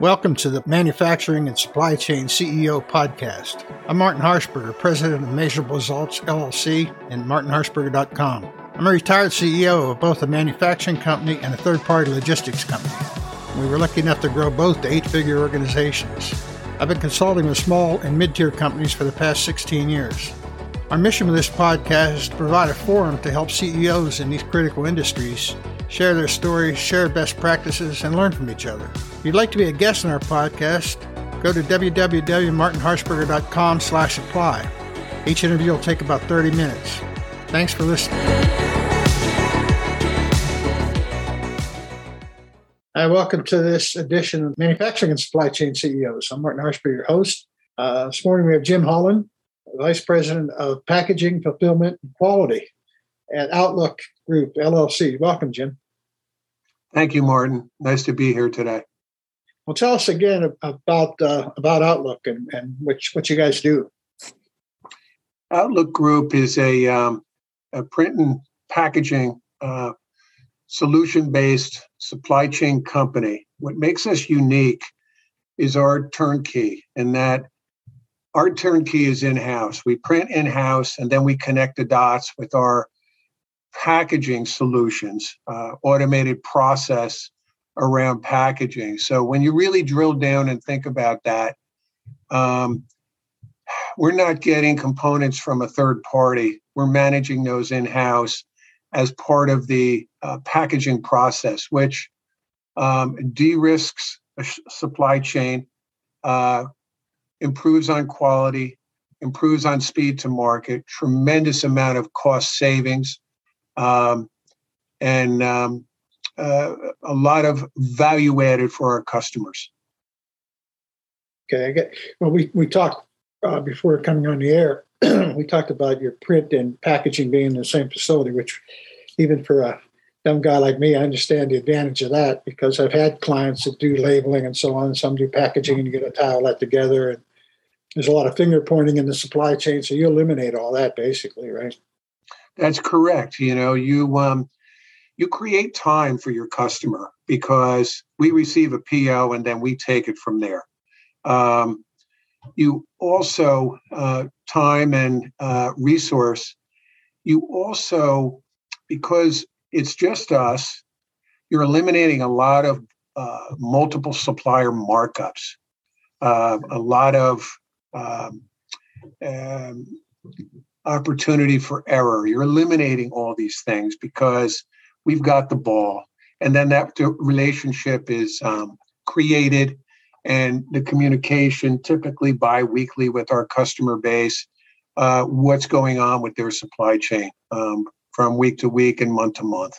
Welcome to the Manufacturing and Supply Chain CEO podcast. I'm Martin Harshberger, president of Measurable Results LLC and martinharshberger.com. I'm a retired CEO of both a manufacturing company and a third party logistics company. We were lucky enough to grow both to eight figure organizations. I've been consulting with small and mid tier companies for the past 16 years. Our mission with this podcast is to provide a forum to help CEOs in these critical industries share their stories, share best practices, and learn from each other. If you'd like to be a guest on our podcast, go to www.martinharshberger.com slash apply. Each interview will take about 30 minutes. Thanks for listening. Hi, welcome to this edition of Manufacturing and Supply Chain CEOs. I'm Martin Harshberger, your host. Uh, this morning we have Jim Holland, Vice President of Packaging, Fulfillment, and Quality at Outlook Group LLC. Welcome, Jim. Thank you, Martin. Nice to be here today. Well, tell us again about uh, about Outlook and, and which what you guys do. Outlook Group is a, um, a print and packaging uh, solution based supply chain company. What makes us unique is our turnkey, and that our turnkey is in house. We print in house, and then we connect the dots with our packaging solutions, uh, automated process around packaging. So when you really drill down and think about that, um, we're not getting components from a third party. We're managing those in house as part of the uh, packaging process, which um, de risks a sh- supply chain, uh, improves on quality, improves on speed to market, tremendous amount of cost savings um, and um, uh, a lot of value added for our customers. Okay, well, we we talked uh, before coming on the air. we talked about your print and packaging being in the same facility, which even for a dumb guy like me, I understand the advantage of that because I've had clients that do labeling and so on. Some do packaging, and you get a tile that together, and there's a lot of finger pointing in the supply chain. So you eliminate all that basically, right? That's correct. You know, you um, you create time for your customer because we receive a PO and then we take it from there. Um, you also uh, time and uh, resource. You also because it's just us. You're eliminating a lot of uh, multiple supplier markups, uh, a lot of um, um, opportunity for error. You're eliminating all these things because we've got the ball. And then that relationship is um, created and the communication typically bi-weekly with our customer base uh, what's going on with their supply chain um, from week to week and month to month.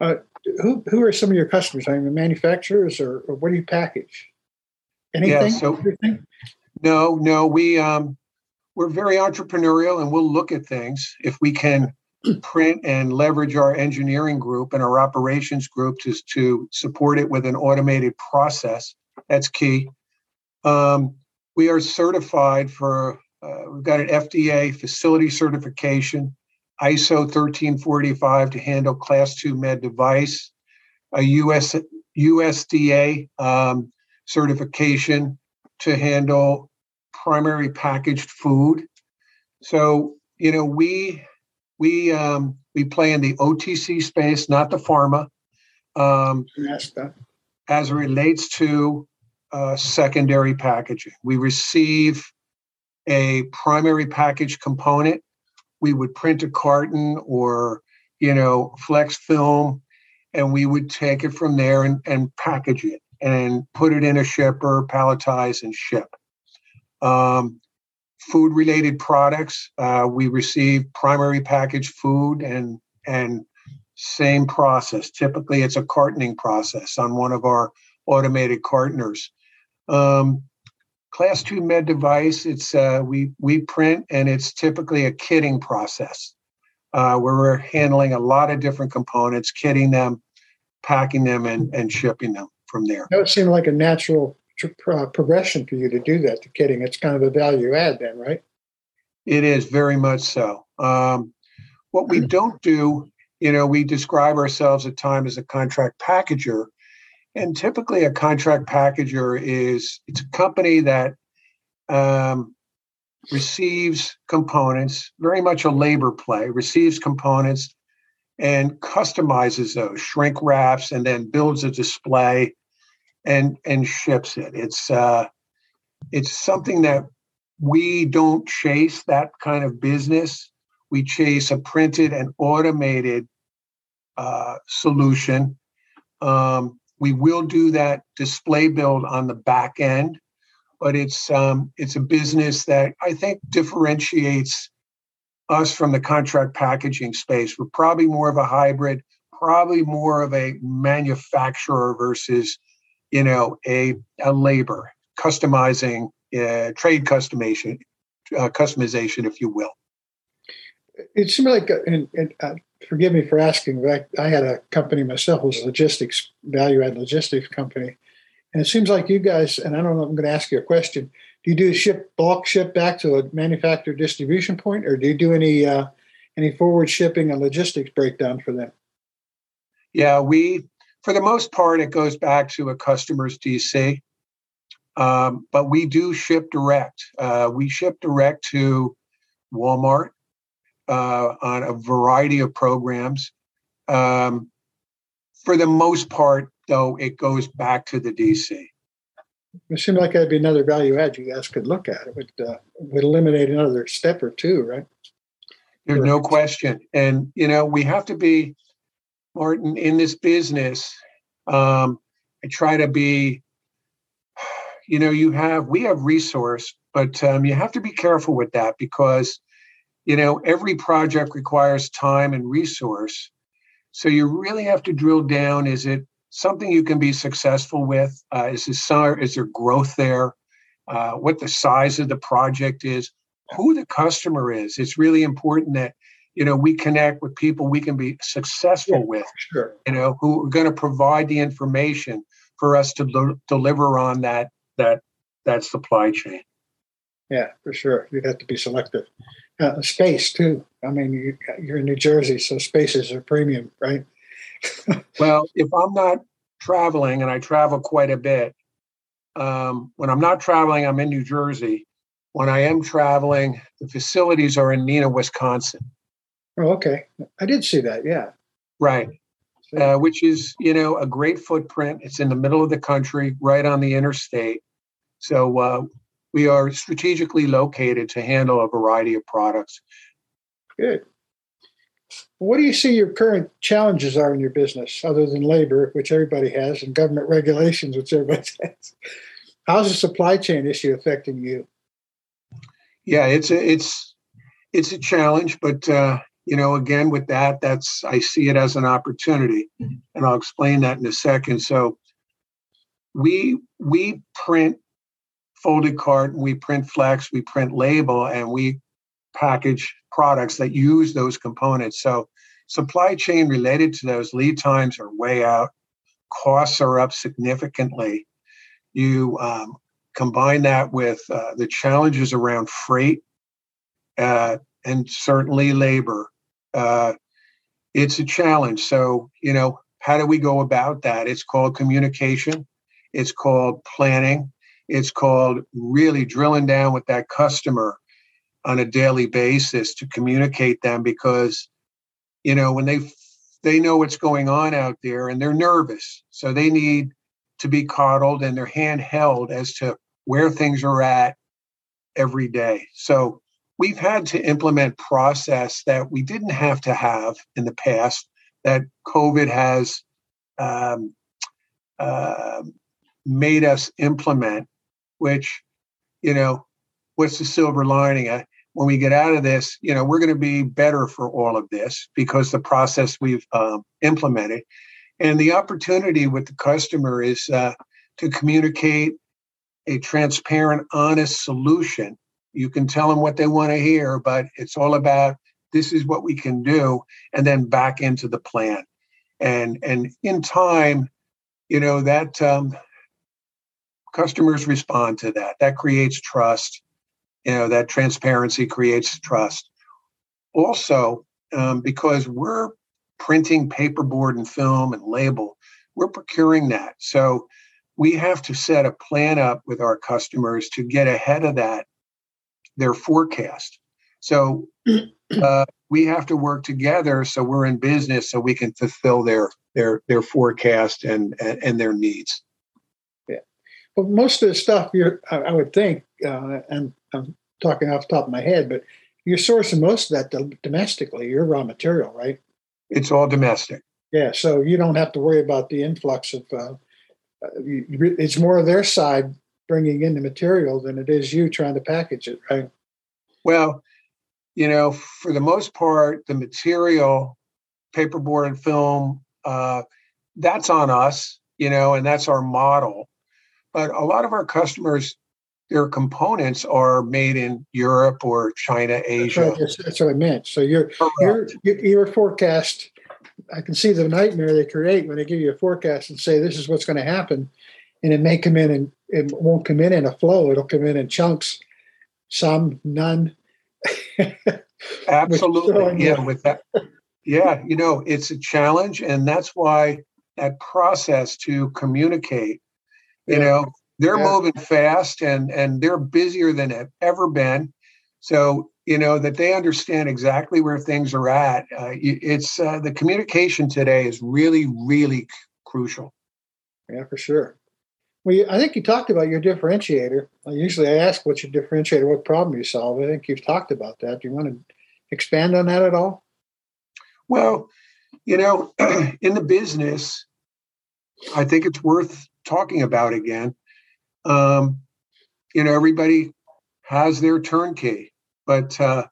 Uh, who, who are some of your customers? I mean manufacturers or, or what do you package? Anything? yeah, so, no no we um, we're very entrepreneurial and we'll look at things if we can print and leverage our engineering group and our operations group to, to support it with an automated process. That's key. Um, we are certified for uh, we've got an fda facility certification iso 1345 to handle class 2 med device a US, usda um, certification to handle primary packaged food. So you know we we um, we play in the OTC space, not the pharma. Um, as it relates to uh, secondary packaging, we receive a primary package component. We would print a carton or you know flex film, and we would take it from there and, and package it and put it in a shipper, palletize, and ship. Um, food related products, uh, we receive primary packaged food and and same process. Typically, it's a cartoning process on one of our automated cartoners. Um, class two med device, it's uh, we we print and it's typically a kitting process uh, where we're handling a lot of different components, kitting them, packing them, and and shipping them from there. That would seem like a natural uh, progression for you to do that to kitting. It's kind of a value add then, right? It is very much so. Um, What we don't do, you know, we describe ourselves at times as a contract packager. And typically, a contract packager is it's a company that um, receives components, very much a labor play, receives components and customizes those, shrink wraps, and then builds a display and and ships it. It's uh, it's something that we don't chase that kind of business. We chase a printed and automated uh, solution. Um, we will do that display build on the back end, but it's um, it's a business that I think differentiates us from the contract packaging space. We're probably more of a hybrid, probably more of a manufacturer versus, you know, a, a labor customizing, uh, trade customization, uh, customization, if you will. It seemed like, uh, and, and uh, forgive me for asking, but I, I, had a company myself, it was a logistics, value add logistics company. And it seems like you guys, and I don't know, I'm going to ask you a question do you do ship bulk ship back to a manufacturer distribution point, or do you do any uh, any forward shipping and logistics breakdown for them? Yeah, we for the most part it goes back to a customer's DC, um, but we do ship direct. Uh, we ship direct to Walmart uh, on a variety of programs. Um, for the most part, though, it goes back to the DC it seemed like that'd be another value add you guys could look at. It would uh, would eliminate another step or two, right? There's no question, and you know we have to be, Martin, in this business. Um, I try to be. You know, you have we have resource, but um, you have to be careful with that because, you know, every project requires time and resource. So you really have to drill down. Is it something you can be successful with? Uh, is, there, is there growth there? Uh, what the size of the project is? Who the customer is? It's really important that you know we connect with people we can be successful yeah, with. Sure. You know who are going to provide the information for us to lo- deliver on that that that supply chain. Yeah, for sure. You have to be selective. Uh, space too. I mean, you, you're in New Jersey, so space is a premium, right? well, if I'm not traveling, and I travel quite a bit, um, when I'm not traveling, I'm in New Jersey. When I am traveling, the facilities are in Neenah, Wisconsin. Oh, okay. I did see that. Yeah. Right. Uh, which is, you know, a great footprint. It's in the middle of the country, right on the interstate. So uh, we are strategically located to handle a variety of products. Good. What do you see your current challenges are in your business, other than labor, which everybody has, and government regulations, which everybody has? How's the supply chain issue affecting you? Yeah, it's a it's it's a challenge, but uh, you know, again, with that, that's I see it as an opportunity, mm-hmm. and I'll explain that in a second. So, we we print folded carton, we print flex, we print label, and we package products that use those components. So supply chain related to those lead times are way out. Costs are up significantly. You um, combine that with uh, the challenges around freight uh, and certainly labor. Uh, it's a challenge. So, you know, how do we go about that? It's called communication, it's called planning, it's called really drilling down with that customer on a daily basis to communicate them because you know when they they know what's going on out there and they're nervous so they need to be coddled and their hand held as to where things are at every day so we've had to implement process that we didn't have to have in the past that covid has um, uh, made us implement which you know what's the silver lining when we get out of this, you know, we're going to be better for all of this because the process we've um, implemented. And the opportunity with the customer is uh, to communicate a transparent, honest solution. You can tell them what they want to hear, but it's all about this is what we can do, and then back into the plan. And and in time, you know that um, customers respond to that. That creates trust you know that transparency creates trust also um, because we're printing paperboard and film and label. We're procuring that. So we have to set a plan up with our customers to get ahead of that, their forecast. So uh, we have to work together so we're in business so we can fulfill their their their forecast and and, and their needs. Yeah, well, most of the stuff you're, I, I would think, uh, and I'm talking off the top of my head, but you're sourcing most of that domestically. Your raw material, right? It's all domestic. Yeah, so you don't have to worry about the influx of. Uh, uh it's more of their side bringing in the material than it is you trying to package it, right? Well, you know, for the most part, the material, paperboard and film, uh, that's on us, you know, and that's our model. But a lot of our customers, their components are made in Europe or China, Asia. That's, right. that's what I meant. So your your your forecast, I can see the nightmare they create when they give you a forecast and say this is what's going to happen, and it may come in and it won't come in in a flow. It'll come in in chunks, some, none, Absolutely. yeah, with that. Yeah, you know, it's a challenge. And that's why that process to communicate, you yeah. know, they're yeah. moving fast and and they're busier than they've ever been. So, you know, that they understand exactly where things are at. Uh, it's uh, the communication today is really, really crucial. Yeah, for sure. Well, I think you talked about your differentiator. Usually I ask what's your differentiator, what problem you solve. I think you've talked about that. Do you want to expand on that at all? Well, you know, in the business, I think it's worth talking about again. Um, you know, everybody has their turnkey, but uh,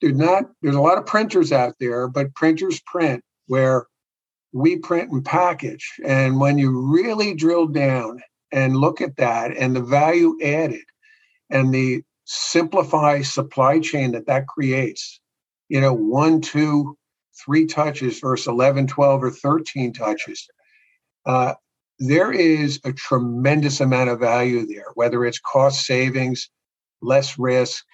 there's not. There's a lot of printers out there, but printers print where we print and package. And when you really drill down and look at that and the value added and the simplify supply chain that that creates, you know, one, two, three touches versus 11, 12, or 13 touches, uh, there is a tremendous amount of value there, whether it's cost savings, less risk,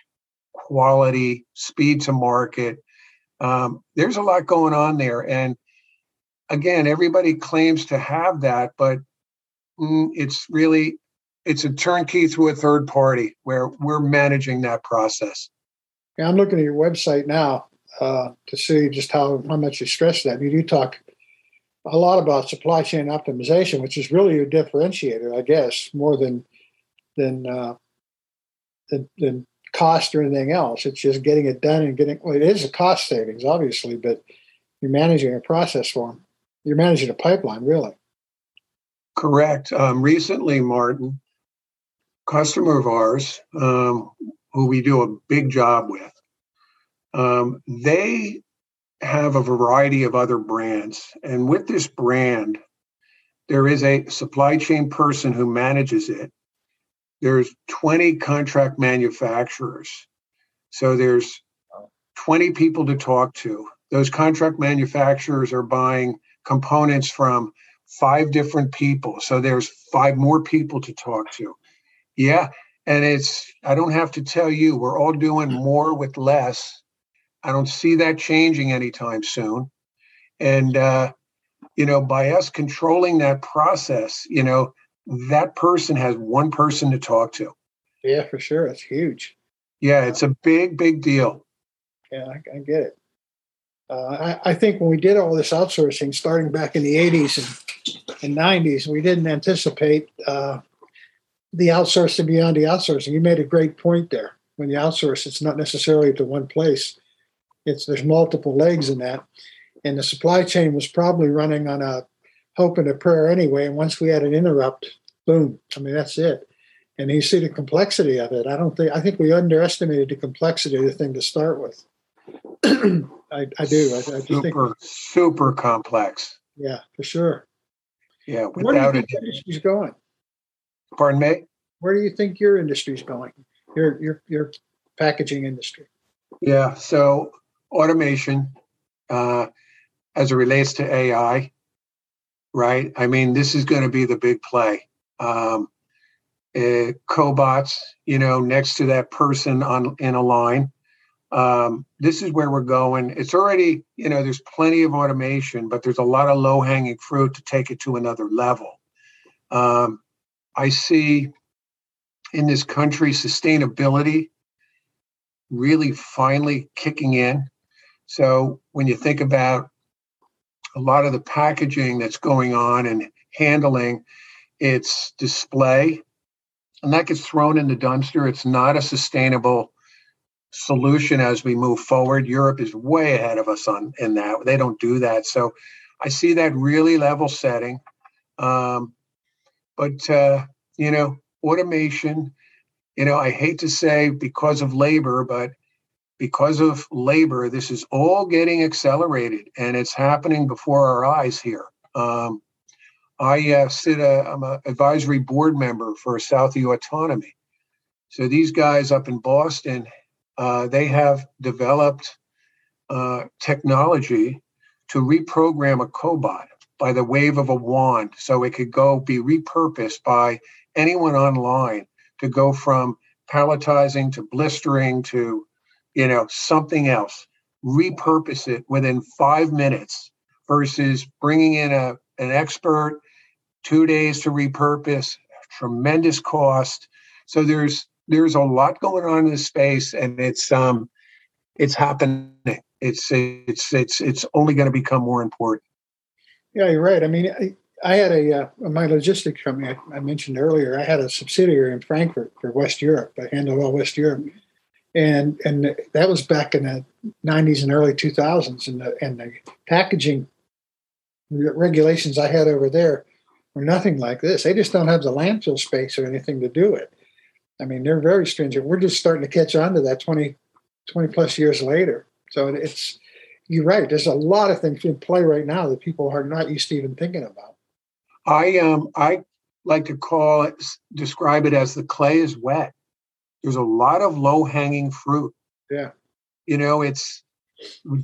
quality, speed to market. Um, there's a lot going on there. And again, everybody claims to have that, but mm, it's really it's a turnkey through a third party where we're managing that process. Yeah, I'm looking at your website now uh, to see just how, how much you stress that. You do talk a lot about supply chain optimization, which is really your differentiator, I guess, more than than uh, than, than cost or anything else. It's just getting it done and getting. Well, it is a cost savings, obviously, but you're managing a process for them you're managing a pipeline, really. Correct. Um, recently, Martin, customer of ours, um, who we do a big job with, um, they have a variety of other brands. And with this brand, there is a supply chain person who manages it. There's 20 contract manufacturers. So there's 20 people to talk to. Those contract manufacturers are buying components from five different people. So there's five more people to talk to. Yeah. And it's, I don't have to tell you, we're all doing more with less. I don't see that changing anytime soon. And, uh, you know, by us controlling that process, you know, that person has one person to talk to. Yeah, for sure. It's huge. Yeah, it's a big, big deal. Yeah, I, I get it. Uh, I, I, think when we did all this outsourcing, starting back in the 80s and, and 90s, we didn't anticipate uh, the outsourcing beyond the outsourcing. You made a great point there. When you outsource, it's not necessarily to one place. It's there's multiple legs in that, and the supply chain was probably running on a hope and a prayer anyway. And once we had an interrupt, boom. I mean, that's it. And you see the complexity of it. I don't think I think we underestimated the complexity of the thing to start with. I, I do. I, I super, think, super complex. Yeah, for sure. Yeah, without Where do you think it. industry's going? Pardon me. Where do you think your industry's going? Your your your packaging industry. Yeah. So automation, uh, as it relates to AI, right? I mean, this is going to be the big play. Um, uh, cobots, you know, next to that person on in a line um, this is where we're going. It's already, you know, there's plenty of automation, but there's a lot of low hanging fruit to take it to another level. Um, I see in this country sustainability really finally kicking in. So when you think about a lot of the packaging that's going on and handling its display, and that gets thrown in the dumpster, it's not a sustainable solution as we move forward. Europe is way ahead of us on in that. They don't do that. So I see that really level setting. Um, but uh, you know, automation, you know, I hate to say because of labor, but because of labor, this is all getting accelerated and it's happening before our eyes here. Um, I uh, sit, a, I'm an advisory board member for Southie Autonomy. So these guys up in Boston uh, they have developed uh, technology to reprogram a cobot by the wave of a wand. So it could go be repurposed by anyone online to go from palletizing to blistering to you know something else. Repurpose it within five minutes versus bringing in a, an expert two days to repurpose tremendous cost. So there's there's a lot going on in this space, and it's um, it's happening. It's it's it's it's only going to become more important. Yeah, you're right. I mean, I, I had a uh, my logistics company I, I, mentioned earlier. I had a subsidiary in Frankfurt for West Europe. I handled all West Europe, and and that was back in the '90s and early 2000s. And the and the packaging regulations I had over there were nothing like this. They just don't have the landfill space or anything to do it. I mean, they're very stringent. We're just starting to catch on to that 20, 20 plus years later. So it's, you're right. There's a lot of things in play right now that people are not used to even thinking about. I um I like to call it describe it as the clay is wet. There's a lot of low hanging fruit. Yeah. You know, it's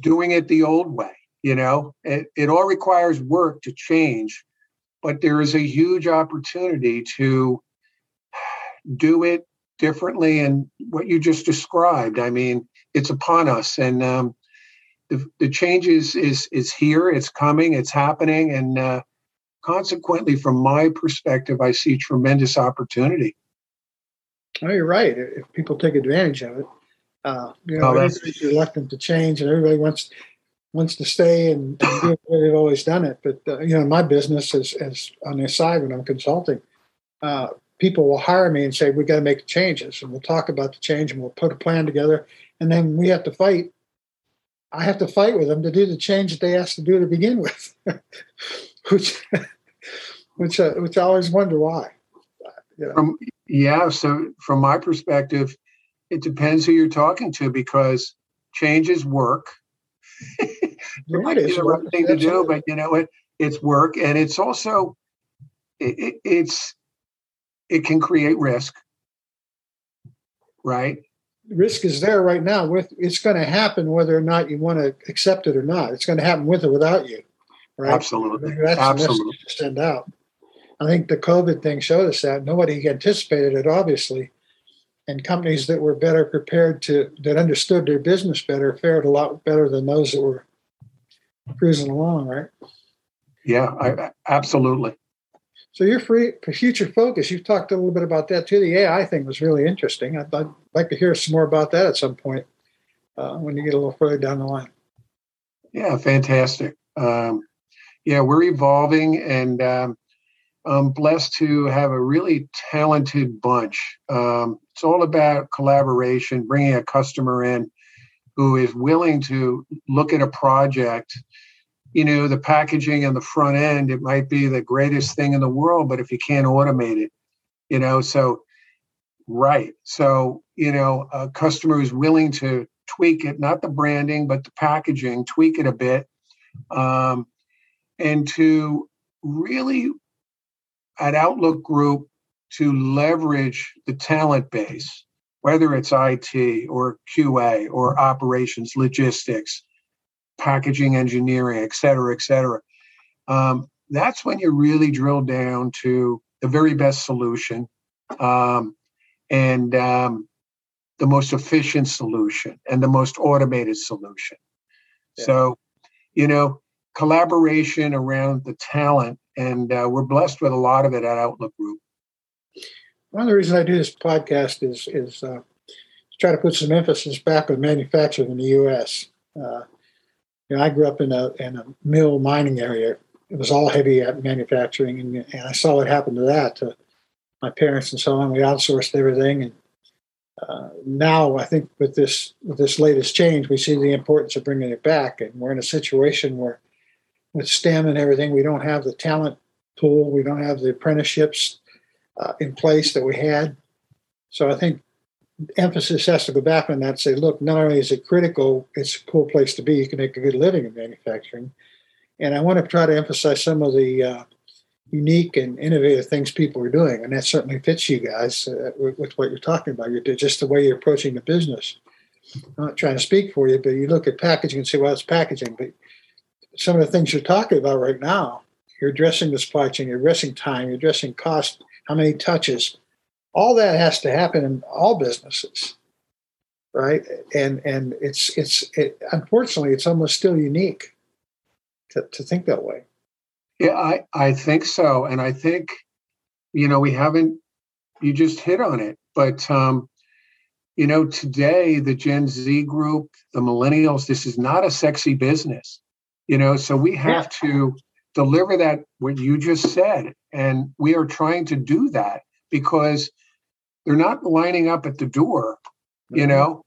doing it the old way. You know, it, it all requires work to change, but there is a huge opportunity to do it differently and what you just described. I mean it's upon us and um, the, the change is, is is here it's coming it's happening and uh, consequently from my perspective i see tremendous opportunity. Oh you're right if people take advantage of it uh, you know oh, everybody's reluctant to change and everybody wants wants to stay and, and do what they've always done it but uh, you know my business is, is on the side when i'm consulting uh, people will hire me and say, we got to make changes. And we'll talk about the change and we'll put a plan together. And then we have to fight. I have to fight with them to do the change that they asked to do to begin with, which, which, uh, which I always wonder why. You know? From, yeah. So from my perspective, it depends who you're talking to because changes work. it might be the right thing to do, but you know, it, it's work. And it's also, it, it, it's, it can create risk, right? Risk is there right now. With it's going to happen whether or not you want to accept it or not. It's going to happen with or without you, right? Absolutely, that's absolutely. to stand out. I think the COVID thing showed us that nobody anticipated it, obviously, and companies that were better prepared to that understood their business better fared a lot better than those that were cruising along, right? Yeah, I, absolutely. So you're free future focus. You've talked a little bit about that too. The AI thing was really interesting. I'd, I'd like to hear some more about that at some point uh, when you get a little further down the line. Yeah, fantastic. Um, yeah, we're evolving, and um, I'm blessed to have a really talented bunch. Um, it's all about collaboration, bringing a customer in who is willing to look at a project you know the packaging on the front end it might be the greatest thing in the world but if you can't automate it you know so right. So you know a customer is willing to tweak it not the branding but the packaging tweak it a bit um, and to really at outlook group to leverage the talent base whether it's it or qa or operations logistics packaging engineering, et cetera, et cetera. Um, that's when you really drill down to the very best solution. Um, and um, the most efficient solution and the most automated solution. Yeah. So, you know, collaboration around the talent, and uh, we're blessed with a lot of it at Outlook Group. One of the reasons I do this podcast is is uh, try to put some emphasis back on manufacturing in the U.S. Uh, you know, I grew up in a in a mill mining area. It was all heavy manufacturing, and, and I saw what happened to that to my parents and so on. We outsourced everything, and uh, now I think with this with this latest change, we see the importance of bringing it back, and we're in a situation where, with STEM and everything, we don't have the talent pool, we don't have the apprenticeships uh, in place that we had. So I think emphasis has to go back on that. Say, look, not only is it critical, it's a cool place to be. You can make a good living in manufacturing, and I want to try to emphasize some of the uh, unique and innovative things people are doing, and that certainly fits you guys uh, with, with, what you're talking about. You're just the way you're approaching the business. I'm not trying to speak for you, but you look at packaging and say, well, it's packaging. But some of the things you're talking about right now, you're addressing the supply chain, you're addressing time, you're addressing cost, how many touches. All that has to happen in all businesses, right? And and it's it's it, unfortunately it's almost still unique to, to think that way. Yeah, I, I think so. And I think, you know, we haven't, you just hit on it. But, um, you know, today, the Gen Z group, the millennials, this is not a sexy business, you know, so we have yeah. to deliver that, what you just said. And we are trying to do that because they're not lining up at the door, mm-hmm. you know,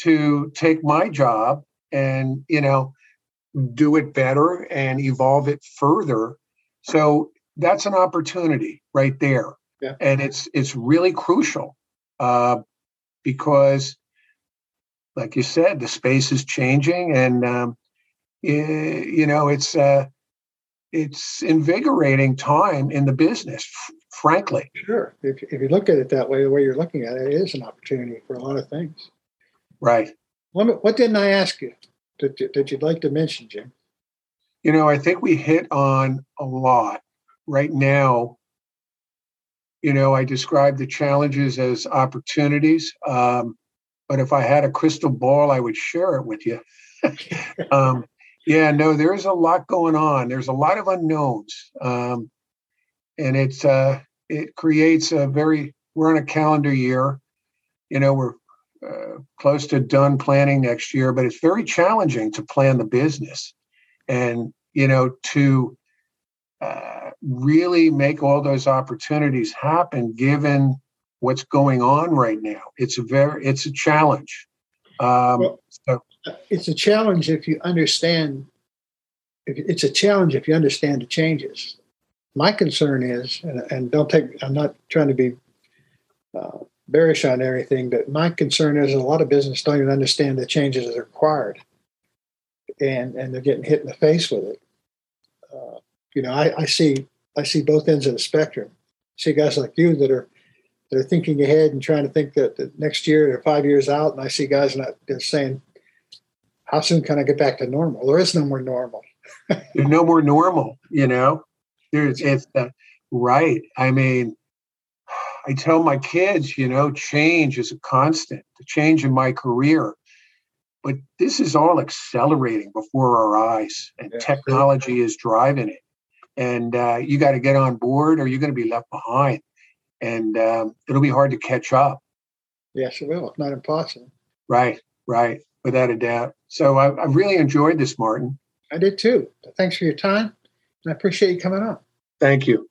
to take my job and, you know, do it better and evolve it further. So that's an opportunity right there. Yeah. And it's it's really crucial uh, because, like you said, the space is changing, and um, you know it's uh, it's invigorating time in the business. Frankly, sure. If if you look at it that way, the way you're looking at it, it is an opportunity for a lot of things. Right. What, what didn't I ask you? that, that you'd like to mention, Jim? You know, I think we hit on a lot right now. You know, I describe the challenges as opportunities. Um, but if I had a crystal ball, I would share it with you. um, yeah, no, there's a lot going on. There's a lot of unknowns, um, and it's uh, it creates a very. We're on a calendar year. You know, we're uh, close to done planning next year, but it's very challenging to plan the business and, you know, to uh, really make all those opportunities happen given what's going on right now. It's a very, it's a challenge. Um, well, so. It's a challenge if you understand. If it's a challenge if you understand the changes. My concern is, and, and don't take. I'm not trying to be uh, bearish on everything, but my concern is a lot of business don't even understand the changes that are required, and and they're getting hit in the face with it. Uh, you know, I, I, see I see both ends of the spectrum. I see guys like you that are that are thinking ahead and trying to think that, that next year or five years out, and I see guys not saying, "How soon can I get back to normal?" There is no more normal. No more normal. You know, there's it's uh, right. I mean I tell my kids, you know, change is a constant, the change in my career. But this is all accelerating before our eyes, and yeah, technology sure. is driving it. And uh, you got to get on board, or you're going to be left behind, and um, it'll be hard to catch up. Yes, it will. If not impossible. Right, right, without a doubt. So I, I really enjoyed this, Martin. I did too. Thanks for your time, I appreciate you coming on. Thank you.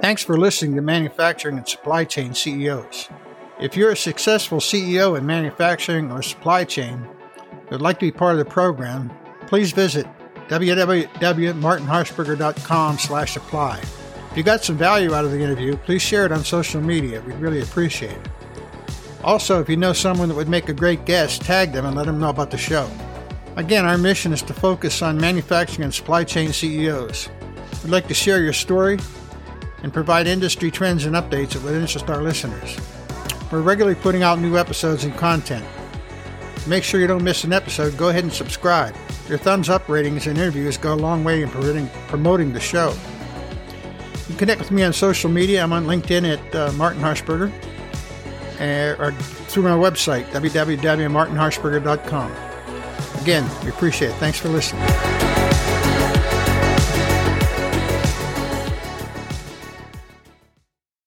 Thanks for listening to Manufacturing and Supply Chain CEOs. If you're a successful CEO in manufacturing or supply chain and would like to be part of the program, please visit www.martinharshberger.com slash apply. If you got some value out of the interview, please share it on social media. We'd really appreciate it. Also, if you know someone that would make a great guest, tag them and let them know about the show. Again, our mission is to focus on manufacturing and supply chain CEOs. We'd like to share your story and provide industry trends and updates that would interest our listeners. We're regularly putting out new episodes and content. Make sure you don't miss an episode, go ahead and subscribe. Your thumbs up ratings and interviews go a long way in promoting the show. You can connect with me on social media. I'm on LinkedIn at uh, Martin Harshberger uh, or through my website, www.martinharshberger.com. Again, we appreciate it. Thanks for listening.